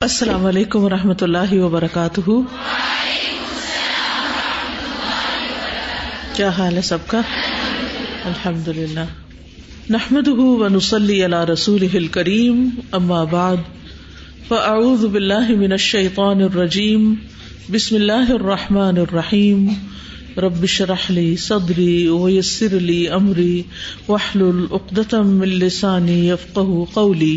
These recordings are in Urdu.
السلام علیکم و رحمۃ اللہ وبرکاتہ۔ کیا حال ہے سب کا؟ الحمد للہ نحمد رسول کریم اما بعد۔ فاعوذ باللہ من الشیطان الرجیم۔ بسم اللہ الرحمٰن الرحیم۔ ربش رحلی صدری ویسر لی امری۔ وحل العقدم من لسانی یفقہ قولی۔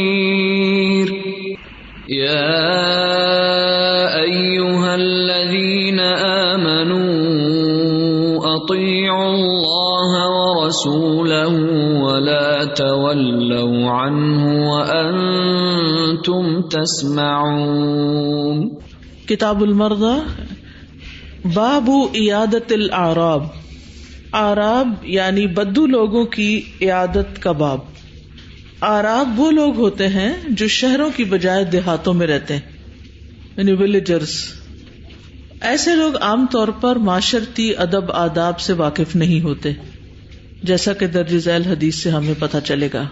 يا أيها الذين آمنوا أطيعوا الله ورسوله ولا تولوا عنه وأنتم تسمعون. کتاب المرضى باب عیادت العراب آراب یعنی بدو لوگوں کی عیادت کا باب. آراب وہ لوگ ہوتے ہیں جو شہروں کی بجائے دیہاتوں میں رہتے ہیں یعنی ولیجرس ایسے لوگ عام طور پر معاشرتی ادب آداب سے واقف نہیں ہوتے، جیسا کہ درج ذیل حدیث سے ہمیں پتہ چلے گا۔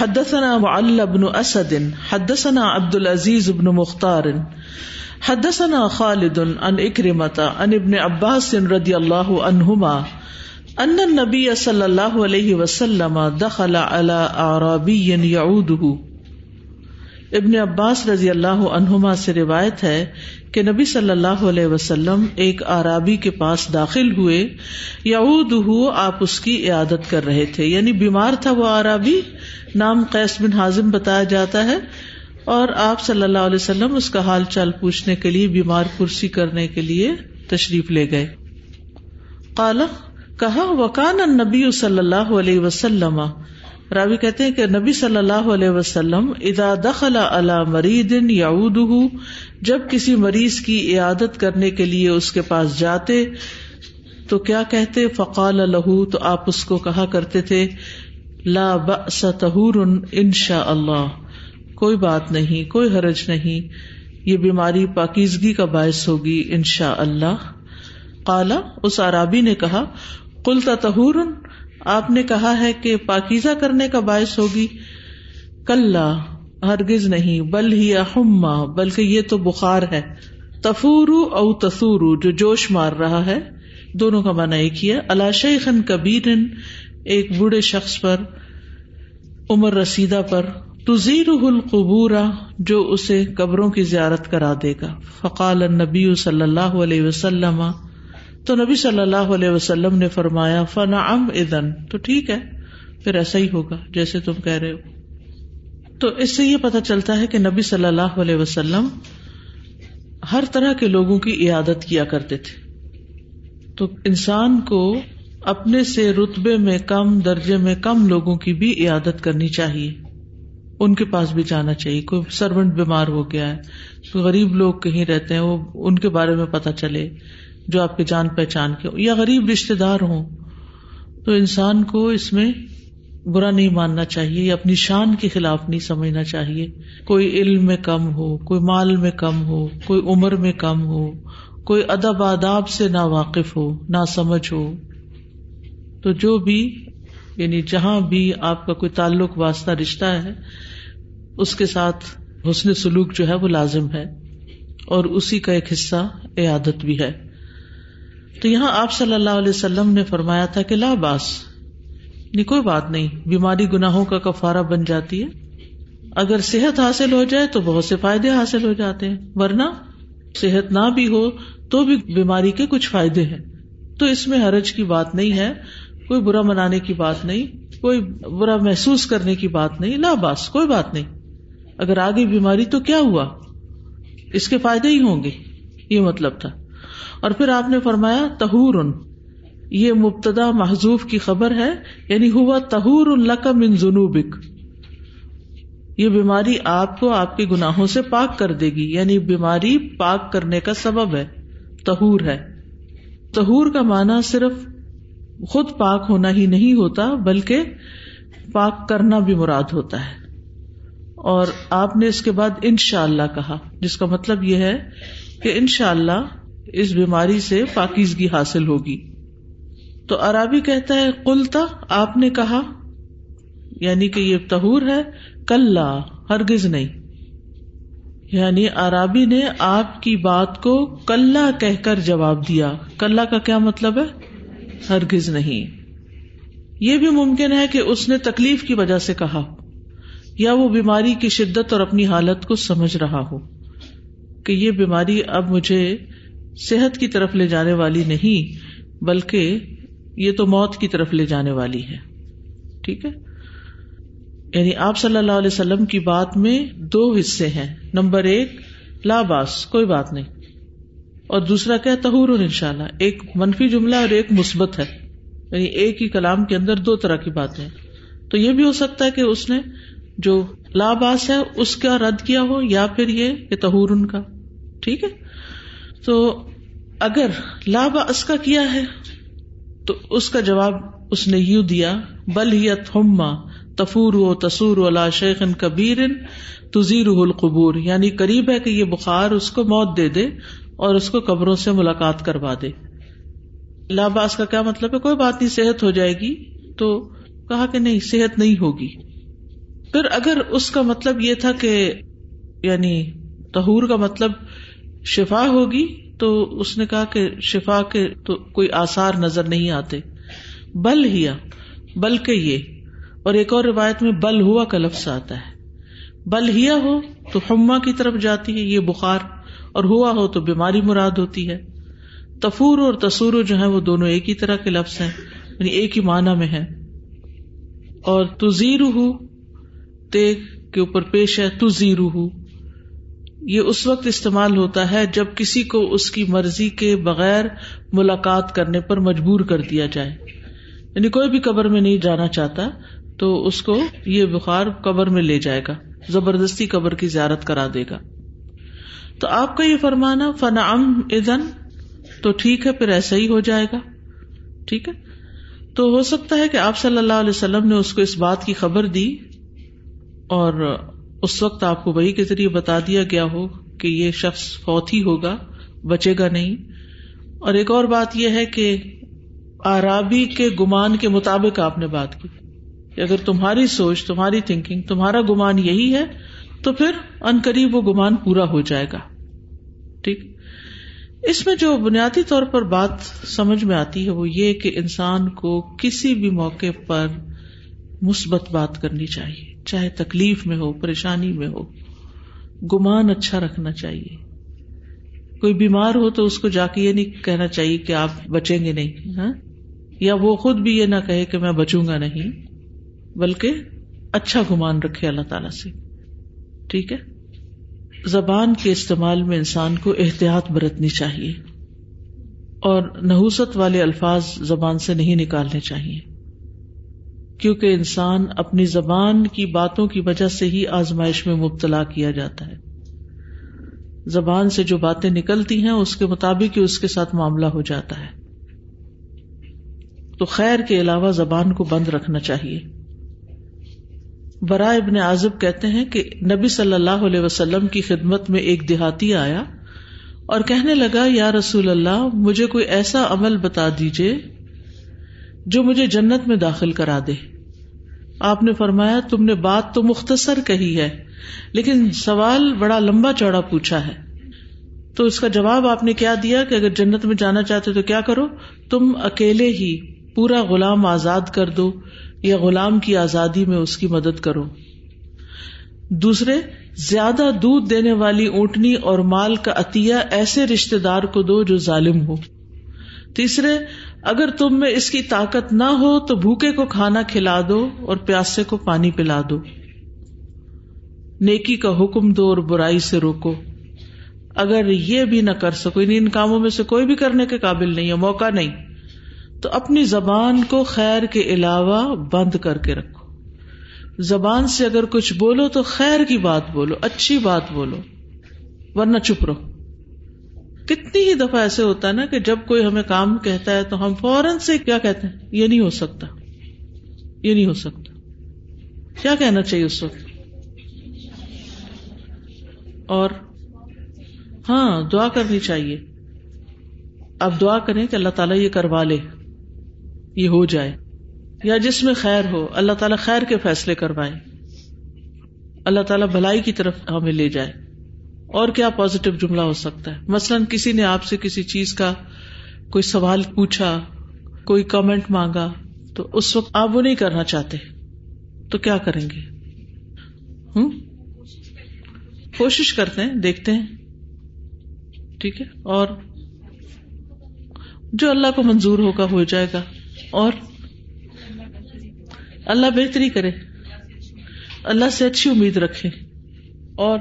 حدثنا معل بن اسد، حدثنا عبد العزیز بن مختار، حدثنا خالد عن اکرمت عن ابن عباس رضی اللہ عنہما ان النبی صلی اللہ علیہ وسلم دخل على اعرابی یعوده ابن عباس رضی اللہ عنہما سے روایت ہے کہ نبی صلی اللہ علیہ وسلم ایک آرابی کے پاس داخل ہوئے. یعوده آپ اس کی عیادت کر رہے تھے. یعنی بیمار تھا وہ آرابی نام قیس بن حازم بتایا جاتا ہے اور آپ صلی اللہ علیہ وسلم اس کا حال چال پوچھنے کے لیے بیمار پرسی کرنے کے لیے تشریف لے گئے. کالا کہا وکان نبی صلی اللہ علیہ وسلم۔ راوی کہتے ہیں کہ نبی صلی اللہ علیہ وسلم ادا دخل علی مرید یعود جب کسی مریض کی عیادت کرنے کے لیے اس کے پاس جاتے، تو کیا کہتے؟ فقال لہو، تو آپ اس کو کہا کرتے تھے، لا بأس طہور ان شاء اللہ۔ کوئی بات نہیں، کوئی حرج نہیں، یہ بیماری پاکیزگی کا باعث ہوگی ان شاء اللہ۔ کالا اس عرابی نے کہا کلتا تہور آپ نے کہا ہے کہ پاکیزہ کرنے کا باعث ہوگی۔ کل ہرگز نہیں، بل ہی احما، بلکہ یہ تو بخار ہے۔ تفور او تسور جو جوش مار رہا ہے۔ دونوں کا مانا ایک ہی ہے۔ اللہ شیخن کبیر ایک بوڑھے شخص پر، عمر رسیدہ پر۔ تزیر القبورا جو اسے قبروں کی زیارت کرا دے گا۔ فقال النبی صلی اللہ علیہ وسلم تو نبی صلی اللہ علیہ وسلم نے فرمایا فنا ام ادن تو ٹھیک ہے، پھر ایسا ہی ہوگا جیسے تم کہہ رہے ہو۔ تو اس سے یہ پتا چلتا ہے کہ نبی صلی اللہ علیہ وسلم ہر طرح کے لوگوں کی عیادت کیا کرتے تھے۔ تو انسان کو اپنے سے رتبے میں کم، درجے میں کم لوگوں کی بھی عیادت کرنی چاہیے۔ ان کے پاس بھی جانا چاہیے۔ کوئی سروینٹ بیمار ہو گیا ہے غریب لوگ کہیں رہتے ہیں، وہ ان کے بارے میں پتا چلے۔ جو آپ کے جان پہچان کے ہو یا غریب رشتے دار ہوں، تو انسان کو اس میں برا نہیں ماننا چاہیے یا اپنی شان کے خلاف نہیں سمجھنا چاہیے۔ کوئی علم میں کم ہو، کوئی مال میں کم ہو، کوئی عمر میں کم ہو، کوئی ادب آداب سے نہ واقف ہو نہ سمجھ ہو۔ تو جو بھی یعنی جہاں بھی آپ کا کوئی تعلق واسطہ رشتہ ہے، اس کے ساتھ حسن سلوک جو ہے وہ لازم ہے اور اسی کا ایک حصہ عیادت بھی ہے۔ تو یہاں آپ صلی اللہ علیہ وسلم نے فرمایا تھا کہ لاباس نہیں کوئی بات نہیں، بیماری گناہوں کا کفارہ بن جاتی ہے۔ اگر صحت حاصل ہو جائے تو بہت سے فائدے حاصل ہو جاتے ہیں، ورنہ صحت نہ بھی ہو تو بھی بیماری کے کچھ فائدے ہیں۔ تو اس میں حرج کی بات نہیں ہے، کوئی برا منانے کی بات نہیں، کوئی برا محسوس کرنے کی بات نہیں لاباس کوئی بات نہیں۔ اگر آگے بیماری تو کیا ہوا؟ اس کے فائدے ہی ہوں گے، یہ مطلب تھا۔ اور پھر آپ نے فرمایا تہور یہ مبتدا محضوف کی خبر ہے یعنی ہوا تہور اللہ کا من جنوبک یہ بیماری آپ کو آپ کے گناہوں سے پاک کر دے گی یعنی بیماری پاک کرنے کا سبب ہے تہور ہے۔ تہور کا معنی صرف خود پاک ہونا ہی نہیں ہوتا، بلکہ پاک کرنا بھی مراد ہوتا ہے۔ اور آپ نے اس کے بعد ان شاء اللہ کہا، جس کا مطلب یہ ہے کہ ان شاء اللہ اس بیماری سے پاکیزگی حاصل ہوگی۔ تو عرابی کہتا ہے کلتا آپ نے کہا یعنی کہ یہ تہور ہے کل ہرگز نہیں۔ یعنی عرابی نے آپ کی بات کو کل کہہ کر جواب دیا۔ کل کا کیا مطلب ہے؟ ہرگز نہیں۔ یہ بھی ممکن ہے کہ اس نے تکلیف کی وجہ سے کہا، یا وہ بیماری کی شدت اور اپنی حالت کو سمجھ رہا ہو کہ یہ بیماری اب مجھے صحت کی طرف لے جانے والی نہیں، بلکہ یہ تو موت کی طرف لے جانے والی ہے۔ ٹھیک ہے؟ یعنی آپ صلی اللہ علیہ وسلم کی بات میں دو حصے ہیں۔ نمبر ایک لاباس کوئی بات نہیں۔ اور دوسرا کیا تہور ان شاء اللہ ایک منفی جملہ اور ایک مثبت ہے۔ یعنی ایک ہی کلام کے اندر دو طرح کی باتیں۔ تو یہ بھی ہو سکتا ہے کہ اس نے جو لاباس ہے، اس کا رد کیا ہو یا پھر یہ کہ تہور ان کا۔ ٹھیک ہے؟ تو اگر لاباس کا کیا ہے؟ تو اس کا جواب اس نے یوں دیا، بل ہی تھما تفور و تصور اللہ شیخ کبیر تزیر القبور یعنی قریب ہے کہ یہ بخار اس کو موت دے دے اور اس کو قبروں سے ملاقات کروا دے۔ لاباس کا کیا مطلب ہے؟ کوئی بات نہیں، صحت ہو جائے گی۔ تو کہا کہ نہیں، صحت نہیں ہوگی۔ پھر اگر اس کا مطلب یہ تھا کہ یعنی تہور کا مطلب شفا ہوگی تو اس نے کہا کہ شفا کے تو کوئی آسار نظر نہیں آتے۔ بل ہی بلکہ یہ، اور ایک اور روایت میں بل ہوا کا لفظ آتا ہے۔ بل ہیا ہو تو ہما کی طرف جاتی ہے، یہ بخار، اور ہوا ہو تو بیماری مراد ہوتی ہے۔ تفور اور تصور جو ہے وہ دونوں ایک ہی طرح کے لفظ ہیں یعنی ایک ہی معنی میں ہے اور تو زیرو ہو کے اوپر پیش ہے تو زیرو ہو یہ اس وقت استعمال ہوتا ہے جب کسی کو اس کی مرضی کے بغیر ملاقات کرنے پر مجبور کر دیا جائے۔ یعنی کوئی بھی قبر میں نہیں جانا چاہتا تو اس کو یہ بخار قبر میں لے جائے گا، زبردستی قبر کی زیارت کرا دے گا۔ تو آپ کا یہ فرمانا فن ام ادن تو ٹھیک ہے، پھر ایسا ہی ہو جائے گا۔ ٹھیک ہے؟ تو ہو سکتا ہے کہ آپ صلی اللہ علیہ وسلم نے اس کو اس بات کی خبر دی اور اس وقت آپ کو وہی کے ذریعے بتا دیا گیا ہو کہ یہ شخص فوت ہی ہوگا، بچے گا نہیں۔ اور ایک اور بات یہ ہے کہ آرابی کے گمان کے مطابق آپ نے بات کی کہ اگر تمہاری سوچ، تمہاری تھنکنگ تمہارا گمان یہی ہے، تو پھر ان قریب وہ گمان پورا ہو جائے گا۔ ٹھیک؟ اس میں جو بنیادی طور پر بات سمجھ میں آتی ہے وہ یہ کہ انسان کو کسی بھی موقع پر مثبت بات کرنی چاہیے۔ چاہے تکلیف میں ہو، پریشانی میں ہو، گمان اچھا رکھنا چاہیے۔ کوئی بیمار ہو تو اس کو جا کے یہ نہیں کہنا چاہیے کہ آپ بچیں گے نہیں ہاں؟ یا وہ خود بھی یہ نہ کہے کہ میں بچوں گا نہیں، بلکہ اچھا گمان رکھے اللہ تعالی سے۔ ٹھیک ہے؟ زبان کے استعمال میں انسان کو احتیاط برتنی چاہیے اور نحوست والے الفاظ زبان سے نہیں نکالنے چاہیے۔ کیونکہ انسان اپنی زبان کی باتوں کی وجہ سے ہی آزمائش میں مبتلا کیا جاتا ہے۔ زبان سے جو باتیں نکلتی ہیں، اس کے مطابق ہی اس کے ساتھ معاملہ ہو جاتا ہے۔ تو خیر کے علاوہ زبان کو بند رکھنا چاہیے۔ برائے ابن آزب کہتے ہیں کہ نبی صلی اللہ علیہ وسلم کی خدمت میں ایک دیہاتی آیا اور کہنے لگا، یا رسول اللہ، مجھے کوئی ایسا عمل بتا دیجیے جو مجھے جنت میں داخل کرا دے۔ آپ نے فرمایا، تم نے بات تو مختصر کہی ہے، لیکن سوال بڑا لمبا چوڑا پوچھا ہے۔ تو اس کا جواب آپ نے کیا دیا کہ اگر جنت میں جانا چاہتے تو کیا کرو؟ تم اکیلے ہی پورا غلام آزاد کر دو یا غلام کی آزادی میں اس کی مدد کرو۔ دوسرے، زیادہ دودھ دینے والی اونٹنی اور مال کا عطیہ ایسے رشتے دار کو دو جو ظالم ہو۔ تیسرے اگر تم میں اس کی طاقت نہ ہو تو بھوکے کو کھانا کھلا دو اور پیاسے کو پانی پلا دو۔ نیکی کا حکم دو اور برائی سے روکو۔ اگر یہ بھی نہ کر سکو یعنی ان کاموں میں سے کوئی بھی کرنے کے قابل نہیں ہے، موقع نہیں۔ تو اپنی زبان کو خیر کے علاوہ بند کر کے رکھو۔ زبان سے اگر کچھ بولو تو خیر کی بات بولو، اچھی بات بولو، ورنہ چپ رہو۔ کتنی ہی دفعہ ایسے ہوتا ہے نا کہ جب کوئی ہمیں کام کہتا ہے تو ہم فوراً سے کیا کہتے ہیں؟ یہ نہیں ہو سکتا۔ یہ نہیں ہو سکتا۔ کیا کہنا چاہیے اس وقت؟ اور ہاں دعا کرنی چاہیے۔ اب دعا کریں کہ اللہ تعالیٰ یہ کروا لے۔ یہ ہو جائے۔ یا جس میں خیر ہو، اللہ تعالیٰ خیر کے فیصلے کروائے اللہ تعالیٰ بھلائی کی طرف ہمیں لے جائے۔ اور کیا پازیٹو جملہ ہو سکتا ہے؟ مثلاً کسی نے آپ سے کسی چیز کا کوئی سوال پوچھا، کوئی کامنٹ مانگا، تو اس وقت آپ وہ نہیں کرنا چاہتے۔ تو کیا کریں گے؟ ہوں کوشش کرتے ہیں، دیکھتے ہیں۔ ٹھیک ہے؟ اور جو اللہ کو منظور ہوگا، ہو جائے گا۔ اور اللہ بہتری کرے۔ اللہ سے اچھی امید رکھے۔ اور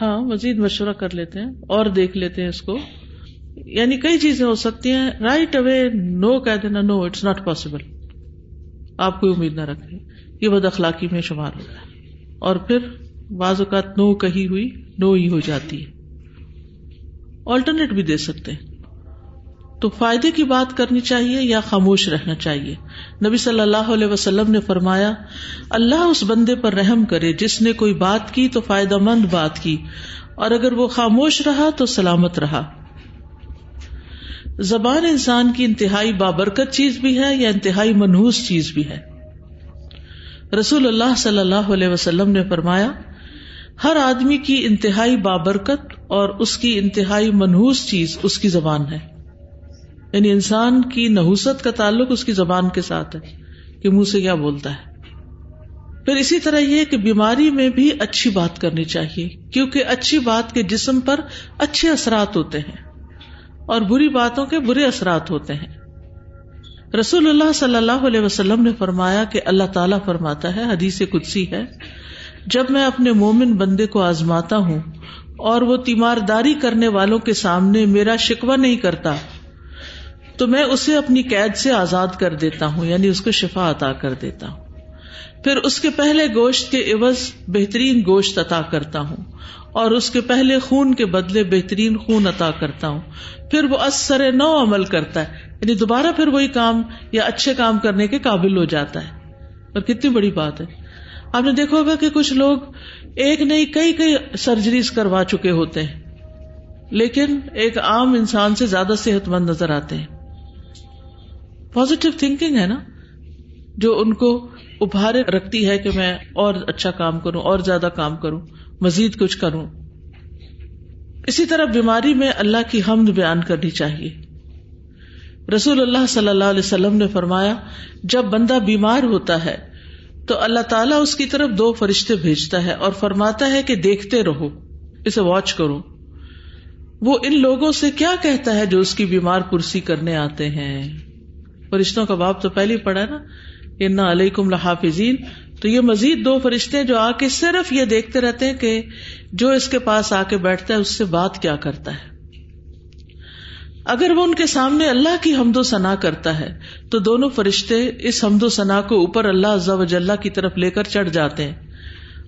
ہاں مزید مشورہ کر لیتے ہیں اور دیکھ لیتے ہیں اس کو۔ یعنی کئی چیزیں ہو سکتی ہیں۔ رائٹ اوے نو کہہ دینا نو اٹس ناٹ پاسبل آپ کوئی امید نہ رکھے یہ بد اخلاقی میں شمار ہوتا ہے۔ اور پھر بعض اوقات نو کہی ہوئی نو ہی ہو جاتی ہے۔ آلٹرنیٹ بھی دے سکتے ہیں۔ تو فائدے کی بات کرنی چاہیے یا خاموش رہنا چاہیے؟ نبی صلی اللہ علیہ وسلم نے فرمایا، اللہ اس بندے پر رحم کرے جس نے کوئی بات کی تو فائدہ مند بات کی، اور اگر وہ خاموش رہا تو سلامت رہا۔ زبان انسان کی انتہائی بابرکت چیز بھی ہے یا انتہائی منحوس چیز بھی ہے؟ رسول اللہ صلی اللہ علیہ وسلم نے فرمایا، ہر آدمی کی انتہائی بابرکت اور اس کی انتہائی منحوس چیز اس کی زبان ہے۔ یعنی انسان کی نحوست کا تعلق اس کی زبان کے ساتھ ہے کہ منہ سے کیا بولتا ہے۔ پھر اسی طرح یہ کہ بیماری میں بھی اچھی بات کرنی چاہیے، کیونکہ اچھی بات کے جسم پر اچھے اثرات ہوتے ہیں اور بری باتوں کے برے اثرات ہوتے ہیں۔ رسول اللہ صلی اللہ علیہ وسلم نے فرمایا کہ اللہ تعالیٰ فرماتا ہے، حدیث کدسی ہے، جب میں اپنے مومن بندے کو آزماتا ہوں اور وہ تیمارداری کرنے والوں کے سامنے میرا شکوہ نہیں کرتا تو میں اسے اپنی قید سے آزاد کر دیتا ہوں یعنی اس کو شفا عطا کر دیتا ہوں۔ پھر اس کے پہلے گوشت کے عوض بہترین گوشت عطا کرتا ہوں، اور اس کے پہلے خون کے بدلے بہترین خون عطا کرتا ہوں۔ پھر وہ اثر نو عمل کرتا ہے یعنی دوبارہ پھر وہی کام یا اچھے کام کرنے کے قابل ہو جاتا ہے۔ اور کتنی بڑی بات ہے۔ آپ نے دیکھا ہوگا کہ کچھ لوگ ایک نہیں، کئی کئی سرجریز کروا چکے ہوتے ہیں، لیکن ایک عام انسان سے زیادہ صحت مند نظر آتے ہیں۔ پازیٹو تھنکنگ ہے نا، جو ان کو ابھارے رکھتی ہے کہ میں اور اچھا کام کروں، اور زیادہ کام کروں، مزید کچھ کروں۔ اسی طرح بیماری میں اللہ کی حمد بیان کرنی چاہیے۔ رسول اللہ صلی اللہ علیہ وسلم نے فرمایا، جب بندہ بیمار ہوتا ہے، تو اللہ تعالیٰ اس کی طرف دو فرشتے بھیجتا ہے اور فرماتا ہے کہ دیکھتے رہو، اسے واچ کرو۔ وہ ان لوگوں سے کیا کہتا ہے جو اس کی بیمار پرسی کرنے آتے ہیں؟ فرشتوں کا باپ تو پہلے پڑا نا ان علیہ کم الحافظین تو یہ مزید دو فرشتے جو آ کے صرف یہ دیکھتے رہتے ہیں کہ جو اس کے پاس آ کے بیٹھتا ہے، اس سے بات کیا کرتا ہے۔ اگر وہ ان کے سامنے اللہ کی حمد و ثنا کرتا ہے، تو دونوں فرشتے اس حمد و ثنا کو اوپر اللہ عزا وجاللہ کی طرف لے کر چڑھ جاتے ہیں۔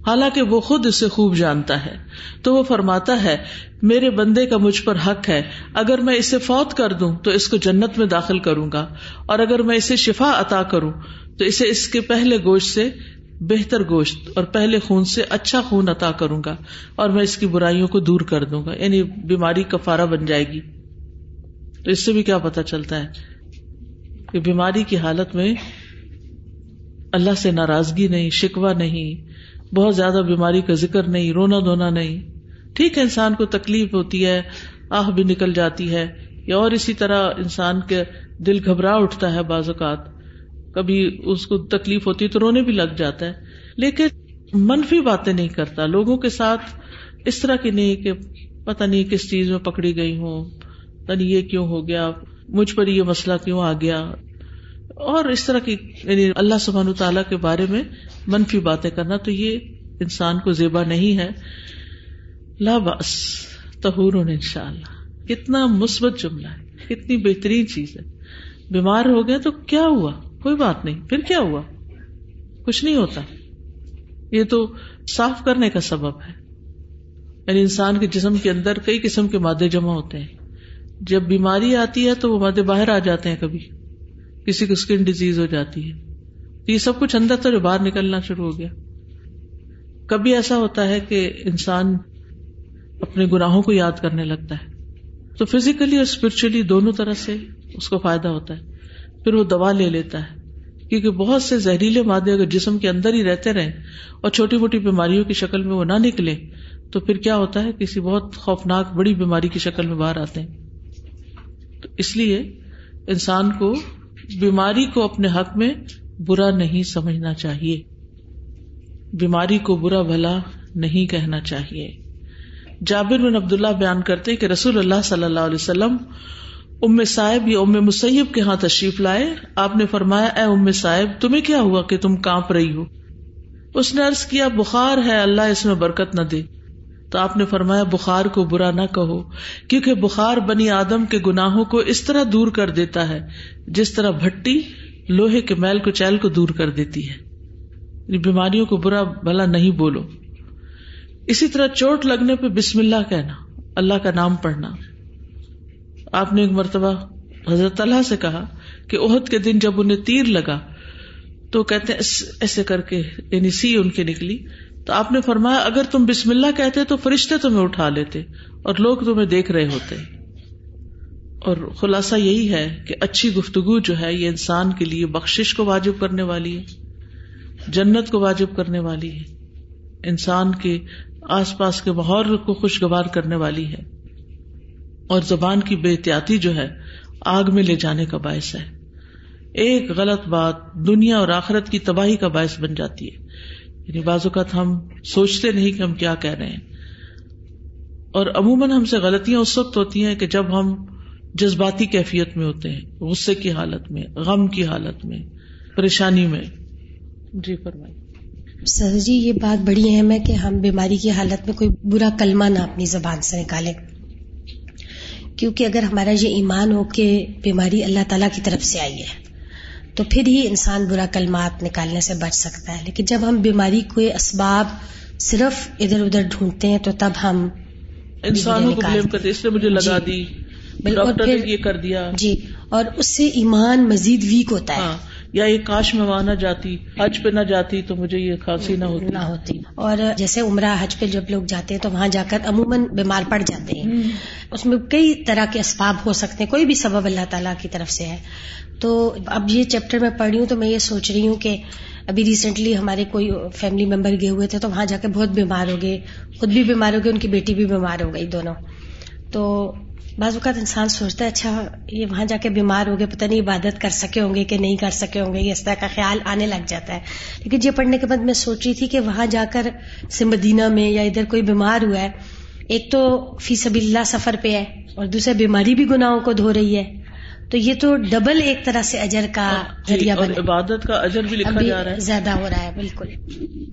حالانکہ وہ خود اسے خوب جانتا ہے۔ تو وہ فرماتا ہے، میرے بندے کا مجھ پر حق ہے۔ اگر میں اسے فوت کر دوں تو اس کو جنت میں داخل کروں گا۔ اور اگر میں اسے شفا عطا کروں تو اسے اس کے پہلے گوشت سے بہتر گوشت اور پہلے خون سے اچھا خون عطا کروں گا اور میں اس کی برائیوں کو دور کر دوں گا۔ یعنی بیماری کفارہ بن جائے گی۔ تو اس سے بھی کیا پتا چلتا ہے کہ بیماری کی حالت میں اللہ سے ناراضگی نہیں شکوا نہیں بہت زیادہ بیماری کا ذکر نہیں، رونا دھونا نہیں۔ ٹھیک ہے، انسان کو تکلیف ہوتی ہے، آہ بھی نکل جاتی ہے۔ یا اور اسی طرح انسان کے دل گھبرا اٹھتا ہے بعض اوقات۔ کبھی اس کو تکلیف ہوتی ہے تو رونے بھی لگ جاتا ہے۔ لیکن منفی باتیں نہیں کرتا۔ لوگوں کے ساتھ اس طرح کی نہیں کہ پتہ نہیں کس چیز میں پکڑی گئی ہوں نہیں یہ کیوں ہو گیا، مجھ پر یہ مسئلہ کیوں آ گیا۔ اور اس طرح کی یعنی اللہ سبحان تعالیٰ کے بارے میں منفی باتیں کرنا تو یہ انسان کو زیبا نہیں ہے۔ لاباس تہور ان شاء اللہ کتنا مثبت جملہ ہے، کتنی بہترین چیز ہے۔ بیمار ہو گئے تو کیا ہوا؟ کوئی بات نہیں۔ پھر کیا ہوا؟ کچھ نہیں ہوتا۔ یہ تو صاف کرنے کا سبب ہے۔ یعنی انسان کے جسم کے اندر کئی قسم کے مادے جمع ہوتے ہیں۔ جب بیماری آتی ہے تو وہ مادے باہر آ جاتے ہیں کبھی۔ کسی کو اسکن ڈیزیز ہو جاتی ہے۔ تو یہ سب کچھ اندر تو جو باہر نکلنا شروع ہو گیا۔ کبھی ایسا ہوتا ہے کہ انسان اپنے گناہوں کو یاد کرنے لگتا ہے۔ تو فزیکلی اور اسپرچلی دونوں طرح سے اس کو فائدہ ہوتا ہے۔ پھر وہ دوا لے لیتا ہے۔ کیونکہ بہت سے زہریلے مادے اگر جسم کے اندر ہی رہتے رہیں اور چھوٹی موٹی بیماریوں کی شکل میں وہ نہ نکلے، تو پھر کیا ہوتا ہے؟ کسی بہت خوفناک بڑی بیماری کی شکل میں باہر آتے ہیں۔ تو اس لیے انسان کو بیماری کو اپنے حق میں برا نہیں سمجھنا چاہیے۔ بیماری کو برا بھلا نہیں کہنا چاہیے۔ جابر بن عبداللہ بیان کرتے کہ رسول اللہ صلی اللہ علیہ وسلم ام صاحب یا ام مسیب کے ہاں تشریف لائے۔ آپ نے فرمایا، اے ام صاحب، تمہیں کیا ہوا کہ تم کانپ رہی ہو؟ اس نے ارض کیا، بخار ہے، اللہ اس میں برکت نہ دے۔ تو آپ نے فرمایا، بخار کو برا نہ کہو، کیونکہ بخار بنی آدم کے گناہوں کو اس طرح دور کر دیتا ہے، جس طرح بھٹی لوہے کے میل کو چیل کو دور کر دیتی ہے۔ یعنی بیماریوں کو برا بھلا نہیں بولو۔ اسی طرح چوٹ لگنے پہ بسم اللہ کہنا، اللہ کا نام پڑھنا۔ آپ نے ایک مرتبہ حضرت اللہ سے کہا کہ عہد کے دن جب انہیں تیر لگا، تو کہتے ایسے کر کے یعنی سی ان کی نکلی۔ تو آپ نے فرمایا، اگر تم بسم اللہ کہتے تو فرشتے تمہیں اٹھا لیتے اور لوگ تمہیں دیکھ رہے ہوتے۔ اور خلاصہ یہی ہے کہ اچھی گفتگو جو ہے، یہ انسان کے لیے بخش کو واجب کرنے والی ہے، جنت کو واجب کرنے والی ہے۔ انسان کے آس پاس کے ماحول کو خوشگوار کرنے والی ہے۔ اور زبان کی بے احتیاطی جو ہے، آگ میں لے جانے کا باعث ہے۔ ایک غلط بات دنیا اور آخرت کی تباہی کا باعث بن جاتی ہے۔ یعنی بعض اوقات ہم سوچتے نہیں کہ ہم کیا کہہ رہے ہیں۔ اور عموماً ہم سے غلطیاں اس وقت ہوتی ہیں کہ جب ہم جذباتی کیفیت میں ہوتے ہیں غصے کی حالت میں غم کی حالت میں پریشانی میں۔ جی فرمائیے۔ سر جی یہ بات بڑی اہم ہے کہ ہم بیماری کی حالت میں کوئی برا کلمہ نہ اپنی زبان سے نکالیں۔ کیونکہ اگر ہمارا یہ ایمان ہو کہ بیماری اللہ تعالیٰ کی طرف سے آئی ہے تو پھر ہی انسان برا کلمات نکالنے سے بچ سکتا ہے لیکن جب ہم بیماری کو اسباب صرف ادھر ادھر ڈھونڈتے ہیں تو تب ہم انسانوں کو بلیم کرتے اس نے مجھے لگا جی۔ دی ڈاکٹر نے یہ کر دیا جی اور اس سے ایمان مزید ویک ہوتا ہے ہاں۔ یا یہ کاش میں وہاں نہ جاتی حج پہ نہ جاتی تو مجھے یہ کھانسی نہ ہوتی۔ نہ ہوتی۔ اور جیسے عمرہ حج پہ جب لوگ جاتے ہیں تو وہاں جا کر عموماً بیمار پڑ جاتے ہیں۔ اس میں کئی طرح کے اسباب ہو سکتے ہیں کوئی بھی سبب اللہ تعالیٰ کی طرف سے ہے۔ تو اب یہ چیپٹر میں پڑھ رہی ہوں تو میں یہ سوچ رہی ہوں کہ ابھی ریسنٹلی ہمارے کوئی فیملی ممبر گئے ہوئے تھے تو وہاں جا کے بہت بیمار ہو گئے خود بھی بیمار ہو گئے ان کی بیٹی بھی بیمار ہو گئی دونوں۔ تو بعض اوقات انسان سوچتا ہے اچھا یہ وہاں جا کے بیمار ہو گئے، پتہ نہیں عبادت کر سکے ہوں گے کہ نہیں کر سکے ہوں گے، یہ اس طرح کا خیال آنے لگ جاتا ہے۔ لیکن یہ پڑھنے کے بعد میں سوچ رہی تھی کہ وہاں جا کر سے مدینہ میں یا ادھر کوئی بیمار ہوا ہے، ایک تو فی سب اللہ سفر پہ ہے اور دوسرے بیماری بھی گناہوں کو دھو رہی ہے۔ تو یہ تو ڈبل ایک طرح سے اجر کا جی، ذریعہ عبادت کا اجر بھی لکھا جا رہا ہے۔ زیادہ ہو رہا ہے بالکل۔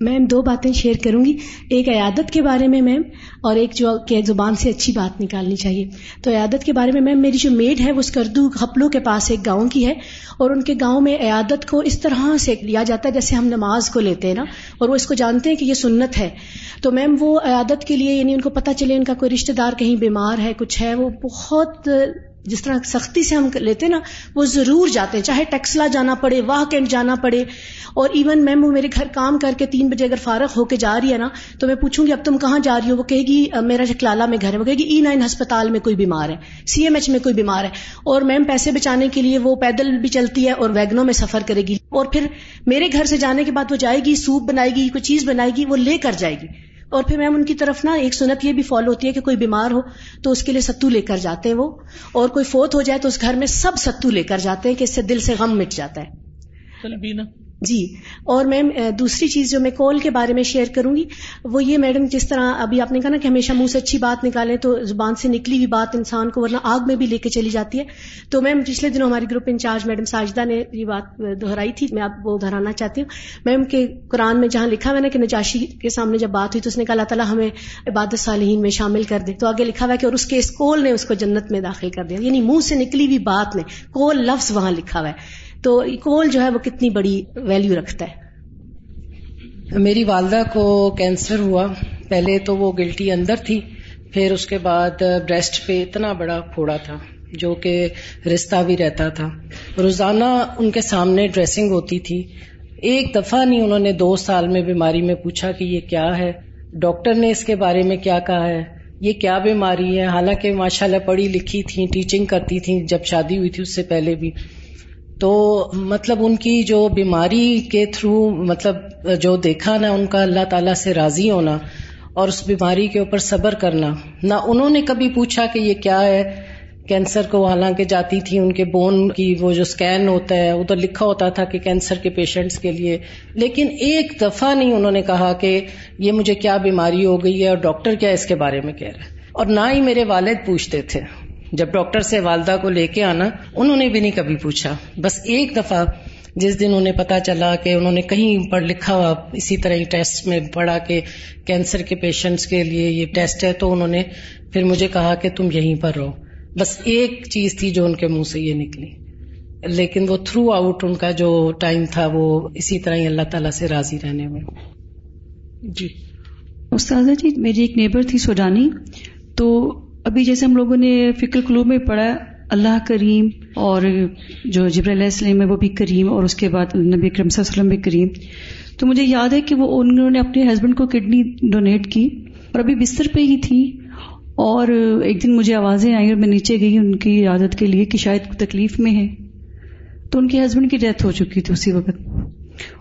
میم دو باتیں شیئر کروں گی۔ ایک عیادت کے بارے میں میم اور ایک جو کہ زبان سے اچھی بات نکالنی چاہیے۔ تو عیادت کے بارے میں میم میری جو میڈ ہے وہ اسکردو خپلوں کے پاس ایک گاؤں کی ہے اور ان کے گاؤں میں عیادت کو اس طرح سے لیا جاتا ہے جیسے ہم نماز کو لیتے ہیں نا اور وہ اس کو جانتے ہیں کہ یہ سنت ہے۔ تو میم وہ عیادت کے لیے یعنی ان کو پتہ چلے ان کا کوئی رشتے دار کہیں بیمار ہے کچھ ہے وہ بہت جس طرح سختی سے ہم لیتے نا، وہ ضرور جاتے ہیں۔ چاہے ٹیکسلا جانا پڑے، واہ کینٹ جانا پڑے، اور ایون میم وہ میرے گھر کام کر کے تین بجے اگر فارغ ہو کے جا رہی ہے نا، تو میں پوچھوں گی، اب تم کہاں جا رہی ہو؟ وہ کہے گی میرا جکلالا میں گھر ہے۔ وہ کہے گی، ای نائن ہسپتال میں کوئی بیمار ہے۔ سی ایم ایچ میں کوئی بیمار ہے۔ اور میم پیسے بچانے کے لیے وہ پیدل بھی چلتی ہے اور ویگنوں میں سفر کرے گی۔ اور پھر میرے گھر سے جانے کے بعد وہ جائے گی، سوپ بنائے گی، کوئی چیز بنائے گی، وہ لے کر جائے گی۔ اور پھر میم ان کی طرف نا ایک سنت یہ بھی فالو ہوتی ہے کہ کوئی بیمار ہو تو اس کے لیے ستو لے کر جاتے ہیں وہ، اور کوئی فوت ہو جائے تو اس گھر میں سب ستو لے کر جاتے ہیں کہ اس سے دل سے غم مٹ جاتا ہے۔ جی اور میم دوسری چیز جو میں کال کے بارے میں شیئر کروں گی، وہ یہ میڈم جس طرح ابھی آپ نے کہا نا کہ ہمیشہ منہ سے اچھی بات نکالیں تو زبان سے نکلی ہوئی بات انسان کو، ورنہ آگ میں بھی لے کے چلی جاتی ہے۔ تو میم پچھلے دنوں ہماری گروپ انچارج میڈم ساجدہ نے یہ بات دہرائی تھی، میں آپ وہ دہرانا چاہتی ہوں۔ میم کے قرآن میں جہاں لکھا ہوا نا کہ نجاشی کے سامنے جب بات ہوئی تو اس نے کہا اللہ تعالیٰ ہمیں عبادت صالحین میں شامل کر دے۔ تو آگے لکھا ہوا کہ اور اس کے اس کول نے اس کو جنت میں داخل کر دیا۔ یعنی منہ سے نکلی ہوئی بات نے کول لفظ وہاں لکھا ہوا ہے۔ تو کول جو ہے وہ کتنی بڑی ویلیو رکھتا ہے؟ میری والدہ کو کینسر ہوا، پہلے تو وہ گلٹی اندر تھی، پھر اس کے بعد بریسٹ پہ اتنا بڑا پھوڑا تھا جو کہ رشتہ بھی رہتا تھا۔ روزانہ ان کے سامنے ڈریسنگ ہوتی تھی۔ ایک دفعہ نہیں، انہوں نے دو سال میں بیماری میں پوچھا کہ یہ کیا ہے؟ ڈاکٹر نے اس کے بارے میں کیا کہا ہے؟ یہ کیا بیماری ہے؟ حالانکہ ماشاء اللہ پڑھی لکھی تھی ٹیچنگ کرتی تھی جب شادی ہوئی تھی، اس سے پہلے بھی۔ تو مطلب ان کی جو بیماری کے تھرو مطلب جو دیکھا نا ان کا اللہ تعالیٰ سے راضی ہونا اور اس بیماری کے اوپر صبر کرنا۔ نہ انہوں نے کبھی پوچھا کہ یہ کیا ہے؟ کینسر کو حالانکہ جاتی تھی، ان کے بون کی وہ جو اسکین ہوتا ہے ادھر لکھا ہوتا تھا کہ کینسر کے پیشنٹس کے لیے۔ لیکن ایک دفعہ نہیں انہوں نے کہا کہ یہ مجھے کیا بیماری ہو گئی ہے اور ڈاکٹر کیا اس کے بارے میں کہہ رہا ہے۔ اور نہ ہی میرے والد پوچھتے تھے۔ جب ڈاکٹر سے والدہ کو لے کے آنا انہوں نے بھی نہیں کبھی پوچھا۔ بس ایک دفعہ جس دن انہیں پتا چلا کہ انہوں نے کہیں پڑھ لکھا ہوا اسی طرح ہی ٹیسٹ میں پڑھا کہ کینسر کے پیشنٹس کے لیے یہ ٹیسٹ ہے تو انہوں نے پھر مجھے کہا کہ تم یہیں پر رہو۔ بس ایک چیز تھی جو ان کے منہ سے یہ نکلی۔ لیکن وہ تھرو آؤٹ ان کا جو ٹائم تھا وہ اسی طرح ہی اللہ تعالیٰ سے راضی رہنے میں۔ جی۔ استاذہ جی میری ایک نیبر تھی سوڈانی تو ابھی جیسے ہم لوگوں نے فکر قلوب میں پڑھا، اللہ کریم اور جو جبر علیہ السلام ہے وہ بھی کریم اور اس کے بعد نبی اکرم صلی اللہ علیہ وسلم بھی کریم۔ تو مجھے یاد ہے کہ وہ انہوں نے اپنے ہسبینڈ کو کڈنی ڈونیٹ کی اور ابھی بستر پہ ہی تھی اور ایک دن مجھے آوازیں آئی اور میں نیچے گئی ان کی عادت کے لیے کہ شاید تکلیف میں ہے۔ تو ان کے ہسبینڈ کی ڈیتھ ہو چکی تھی اسی وقت۔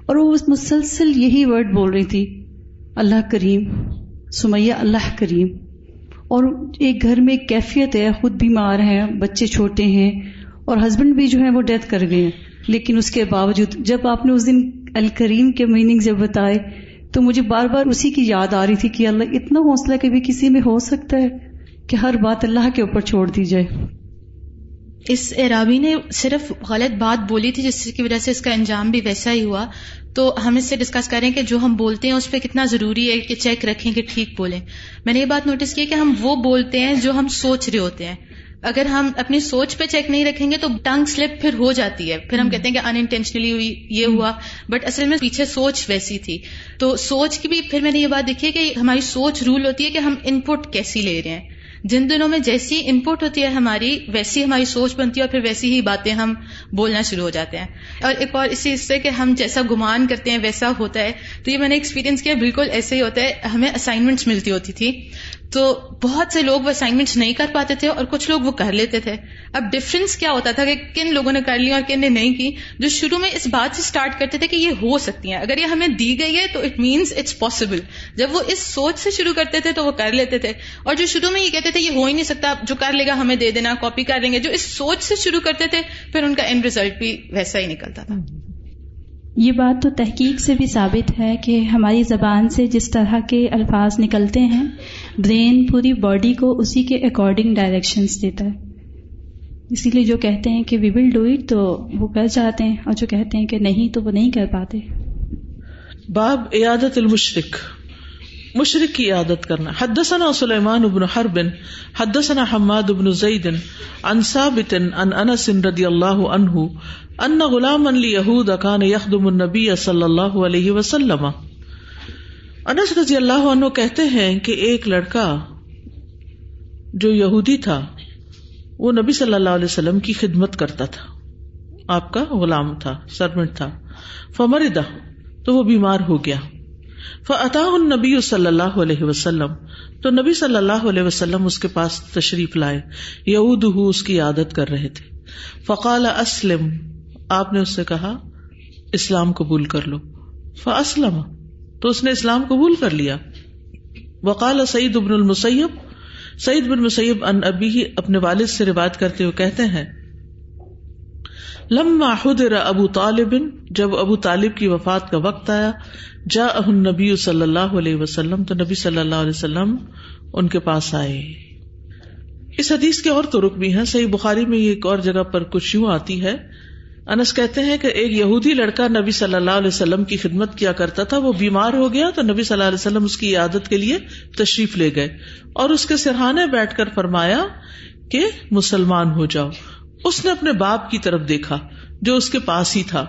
اور وہ مسلسل یہی ورڈ بول رہی تھی، اللہ کریم، سمیہ اللہ کریم۔ اور ایک گھر میں ایک کیفیت ہے، خود بیمار ہیں، بچے چھوٹے ہیں، اور ہسبینڈ بھی جو ہے وہ ڈیتھ کر گئے ہیں۔ لیکن اس کے باوجود جب آپ نے اس دن الکریم کے میننگ جب بتائے، تو مجھے بار بار اسی کی یاد آ رہی تھی کہ اللہ اتنا حوصلہ کبھی کسی میں ہو سکتا ہے کہ ہر بات اللہ کے اوپر چھوڑ دی جائے۔ اس عرابی نے صرف غلط بات بولی تھی، جس کی وجہ سے اس کا انجام بھی ویسا ہی ہوا۔ تو ہم اس سے ڈسکس کریں کہ جو ہم بولتے ہیں اس پہ کتنا ضروری ہے کہ چیک رکھیں کہ ٹھیک بولیں۔ میں نے یہ بات نوٹس کی کہ ہم وہ بولتے ہیں جو ہم سوچ رہے ہوتے ہیں۔ اگر ہم اپنی سوچ پہ چیک نہیں رکھیں گے تو ٹنگ سلپ پھر ہو جاتی ہے۔ پھر ہم کہتے ہیں کہ ان انٹینشنلی ہوئی یہ ہوا۔ بٹ اصل میں پیچھے سوچ ویسی تھی۔ تو سوچ کی بھی پھر میں نے یہ بات دیکھی ہے کہ ہماری سوچ رول ہوتی ہے کہ ہم ان پٹ کیسی لے رہے ہیں۔ جن دنوں میں جیسی ان پٹ ہوتی ہے ہماری، ویسی ہماری سوچ بنتی ہے اور پھر ویسی ہی باتیں ہم بولنا شروع ہو جاتے ہیں۔ اور ایک اور اسی سے کہ ہم جیسا گمان کرتے ہیں ویسا ہوتا ہے۔ تو یہ میں نے ایکسپیرینس کیا، بالکل ایسے ہی ہوتا ہے، ہمیں اسائنمنٹس ملتی ہوتی تھی۔ تو بہت سے لوگ وہ اسائنمنٹس نہیں کر پاتے تھے اور کچھ لوگ وہ کر لیتے تھے۔ اب ڈفرنس کیا ہوتا تھا کہ کن لوگوں نے کر لی اور کن نے نہیں کی؟ جو شروع میں اس بات سے اسٹارٹ کرتے تھے کہ یہ ہو سکتی ہیں۔ اگر یہ ہمیں دی گئی ہے تو اٹ مینس اٹس پاسبل جب وہ اس سوچ سے شروع کرتے تھے تو وہ کر لیتے تھے۔ اور جو شروع میں یہ کہتے تھے یہ ہو ہی نہیں سکتا، جو کر لے گا ہمیں دے دینا کاپی کر لیں گے۔ جو اس سوچ سے شروع کرتے تھے، پھر ان کا اینڈ ریزلٹ بھی ویسا ہی نکلتا تھا۔ یہ بات تو تحقیق سے بھی ثابت ہے کہ ہماری زبان سے جس طرح کے الفاظ نکلتے ہیں، برین پوری باڈی کو اسی کے اکارڈنگ ڈائریکشنز دیتا ہے۔ اسی لیے جو کہتے ہیں کہ وی ول ڈو اٹ تو وہ کر جاتے ہیں اور جو کہتے ہیں کہ نہیں تو وہ نہیں کر پاتے۔ باب عیادت المشرق مشرق کی عادت کرنا۔ حدثنا سلیمان بن حرب، حدثنا حماد بن زید، عن ثابت، عن انس رضی اللہ عنہ ان غلام لیہود کان یخدم النبی صلی اللہ علیہ وسلم۔ انس رضی اللہ عنہ کہتے ہیں کہ ایک لڑکا جو یہودی تھا، وہ نبی صلی اللہ علیہ وسلم کی خدمت کرتا تھا۔ آپ کا غلام تھا سرمنٹ تھا۔ فمردا تو وہ بیمار ہو گیا۔ فعطا النبی صلی اللہ علیہ وسلم، تو نبی صلی اللہ علیہ وسلم اس کے پاس تشریف لائے۔ یہود اس کی عادت کر رہے تھے۔ فقال اسلم آپ نے اس سے کہا، اسلام قبول کر لو۔ فاسلم، تو اس نے اسلام قبول کر لیا۔ وقال سعید ابن المسیب، سعید بن مسیب ان ابھی اپنے والد سے روایت کرتے ہوئے کہتے ہیں، لما حدر ابو طالب، جب ابو طالب کی وفات کا وقت آیا جا نبی صلی اللہ علیہ وسلم، تو نبی صلی اللہ علیہ وسلم ان کے پاس آئے۔ اس حدیث کے اور ترک بھی ہیں، صحیح بخاری میں یہ ایک اور جگہ پر کچھ یوں آتی ہے انس کہتے ہیں کہ ایک یہودی لڑکا نبی صلی اللہ علیہ وسلم کی خدمت کیا کرتا تھا، وہ بیمار ہو گیا تو نبی صلی اللہ علیہ وسلم اس کی عادت کے لیے تشریف لے گئے اور اس کے سرحانے بیٹھ کر فرمایا کہ مسلمان ہو جاؤ۔ اس نے اپنے باپ کی طرف دیکھا جو اس کے پاس ہی تھا۔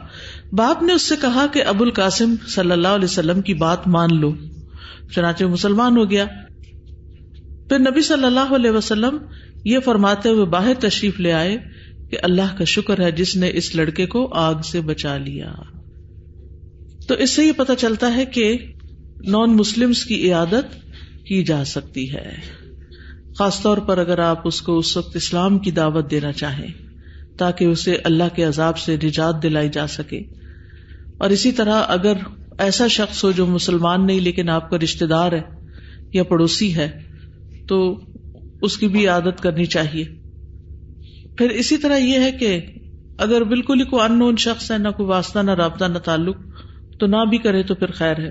باپ نے اس سے کہا کہ ابو القاسم صلی اللہ علیہ وسلم کی بات مان لو۔ چنانچہ مسلمان ہو گیا۔ پھر نبی صلی اللہ علیہ وسلم یہ فرماتے ہوئے باہر تشریف لے آئے۔ کہ اللہ کا شکر ہے جس نے اس لڑکے کو آگ سے بچا لیا۔ تو اس سے یہ پتا چلتا ہے کہ نان مسلم کی عیادت کی جا سکتی ہے۔ خاص طور پر اگر آپ اس کو اس وقت اسلام کی دعوت دینا چاہیں تاکہ اسے اللہ کے عذاب سے نجات دلائی جا سکے۔ اور اسی طرح اگر ایسا شخص ہو جو مسلمان نہیں لیکن آپ کا رشتے دار ہے یا پڑوسی ہے تو اس کی بھی عادت کرنی چاہیے۔ پھر اسی طرح یہ ہے کہ اگر بالکل ہی کوئی ان نون شخص ہے، نہ کوئی واسطہ، نہ رابطہ، نہ تعلق، تو نہ بھی کرے تو پھر خیر ہے۔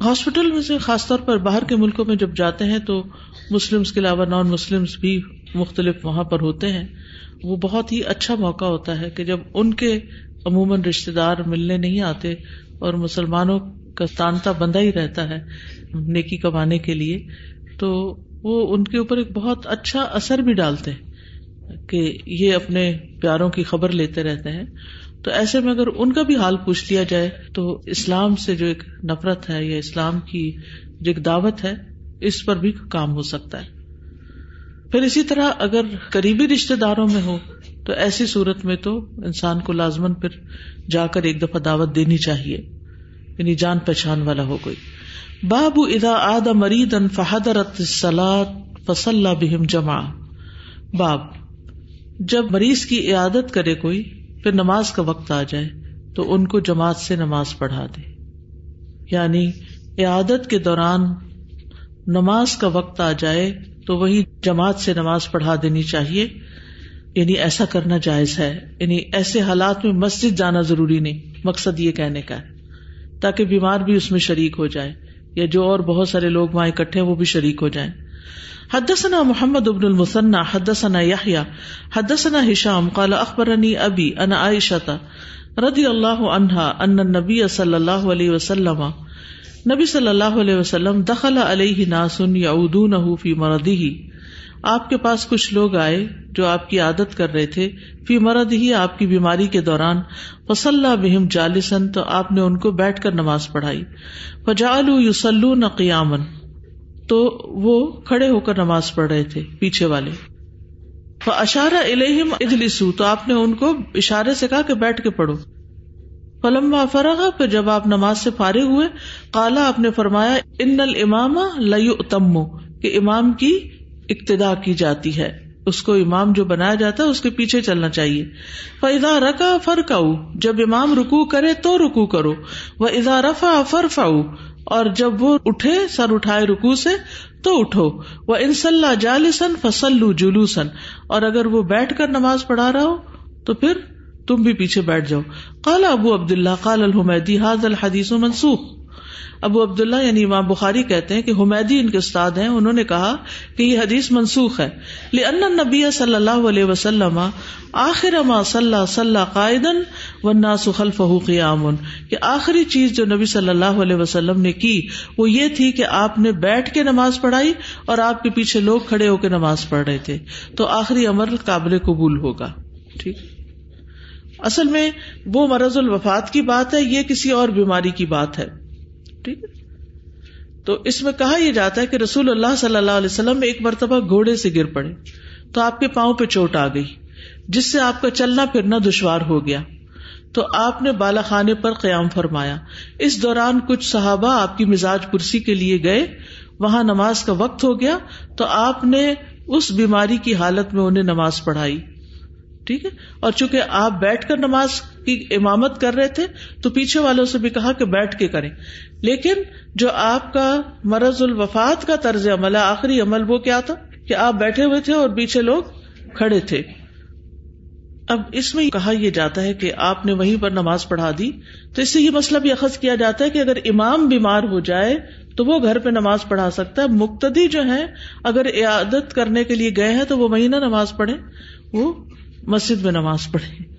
ہاسپٹل میں سے خاص طور پر باہر کے ملکوں میں جب جاتے ہیں تو مسلم کے علاوہ نان مسلم بھی مختلف وہاں پر ہوتے ہیں۔ وہ بہت ہی اچھا موقع ہوتا ہے کہ جب ان کے عموماً رشتے دار ملنے نہیں آتے اور مسلمانوں کا تانتا بندہ ہی رہتا ہے نیکی کمانے کے لیے، تو وہ ان کے اوپر ایک بہت اچھا اثر بھی ڈالتے ہیں۔ کہ یہ اپنے پیاروں کی خبر لیتے رہتے ہیں، تو ایسے میں اگر ان کا بھی حال پوچھ لیا جائے تو اسلام سے جو ایک نفرت ہے یا اسلام کی جو ایک دعوت ہے، اس پر بھی کام ہو سکتا ہے۔ پھر اسی طرح اگر قریبی رشتے داروں میں ہو، تو ایسی صورت میں تو انسان کو لازمن پھر جا کر ایک دفعہ دعوت دینی چاہیے یعنی جان پہچان والا ہو کوئی۔ باب ادا آد مرید ان فہدرت سلاد فصل بہم جمع باب جب مریض کی عیادت کرے کوئی، پھر نماز کا وقت آ جائے، تو ان کو جماعت سے نماز پڑھا دے۔ یعنی عیادت کے دوران نماز کا وقت آ جائے، تو وہی جماعت سے نماز پڑھا دینی چاہیے۔ یعنی ایسا کرنا جائز ہے۔ یعنی ایسے حالات میں مسجد جانا ضروری نہیں، مقصد یہ کہنے کا ہے۔ تاکہ بیمار بھی اس میں شریک ہو جائے، یا جو اور بہت سارے لوگ وہاں اکٹھے وہ بھی شریک ہو جائیں۔ حدثنا محمد ابن المثنى، حدثنا يحيى، حدثنا هشام، قال اخبرني ابي انا عائشه رضي الله عنها ان النبي صلى الله عليه وسلم نبی صلی اللہ علیہ وسلم دخل علیہ ناس یعودونه في مرضه. آپ کے پاس کچھ لوگ آئے جو آپ کی عادت کر رہے تھے فی مرد ہی آپ کی بیماری کے دوران فصلہ بہم جالسن تو آپ نے ان کو بیٹھ کر نماز پڑھائی۔ فجال یوسلو نہ تو وہ کھڑے ہو کر نماز پڑھ رہے تھے، پیچھے والے۔ اشارہ الہم اجلسو تو آپ نے ان کو اشارے سے کہا کہ بیٹھ کے پڑھو۔ فلم فرغ، پھر جب آپ نماز سے فارغ ہوئے کالا آپ نے فرمایا ان المام لو تمو کہ امام کی اقتدا کی جاتی ہے۔ اس کو امام جو بنایا جاتا ہے، اس کے پیچھے چلنا چاہیے۔ فضا رکا فرق جب امام رکو کرے تو رکو کرو۔ وہ ازا رفا فرف اور جب وہ اٹھے، سر اٹھائے رکو سے، تو اٹھو۔ وہ انسلّہ جالسن فسل جلوسن اور اگر وہ بیٹھ کر نماز پڑھا رہا ہو، تو پھر تم بھی پیچھے بیٹھ جاؤ۔ کالا ابو عبد اللہ کال الحمدی حاض الحدیث منسوخ۔ ابو عبداللہ یعنی امام بخاری کہتے ہیں کہ حمیدی ان کے استاد ہیں، انہوں نے کہا کہ یہ حدیث منسوخ ہے۔ لن نبی صلی اللہ علیہ وسلم آخر ما صلی صلی قائدن والناس خلفه قیام کہ آخری چیز جو نبی صلی اللہ علیہ وسلم نے کی، وہ یہ تھی کہ آپ نے بیٹھ کے نماز پڑھائی اور آپ کے پیچھے لوگ کھڑے ہو کے نماز پڑھ رہے تھے۔ تو آخری عمر قابل قبول ہوگا۔ ٹھیک۔ اصل میں وہ مرض الوفات کی بات ہے، یہ کسی اور بیماری کی بات ہے۔ ٹھیک ہے؟ تو اس میں کہا یہ جاتا ہے کہ رسول اللہ صلی اللہ علیہ وسلم ایک مرتبہ گھوڑے سے گر پڑے تو آپ کے پاؤں پہ چوٹ آ گئی، جس سے آپ کا چلنا پھرنا دشوار ہو گیا۔ تو آپ نے بالا خانے پر قیام فرمایا۔ اس دوران کچھ صحابہ آپ کی مزاج پرسی کے لیے گئے، وہاں نماز کا وقت ہو گیا تو آپ نے اس بیماری کی حالت میں انہیں نماز پڑھائی۔ ٹھیک ہے؟ اور چونکہ آپ بیٹھ کر نماز کی امامت کر رہے تھے، تو پیچھے والوں سے بھی کہا کہ بیٹھ کے کریں۔ لیکن جو آپ کا مرض الوفات کا طرز عمل ہے، آخری عمل وہ کیا تھا؟ کہ آپ بیٹھے ہوئے تھے اور پیچھے لوگ کھڑے تھے۔ اب اس میں کہا یہ جاتا ہے کہ آپ نے وہیں پر نماز پڑھا دی۔ تو اس سے یہ مسئلہ بھی اخذ کیا جاتا ہے کہ اگر امام بیمار ہو جائے، تو وہ گھر پہ نماز پڑھا سکتا ہے۔ مقتدی جو ہے اگر عیادت کرنے کے لیے گئے ہیں، تو وہ وہیں نہ نماز پڑھے وہ مسجد میں نماز پڑھے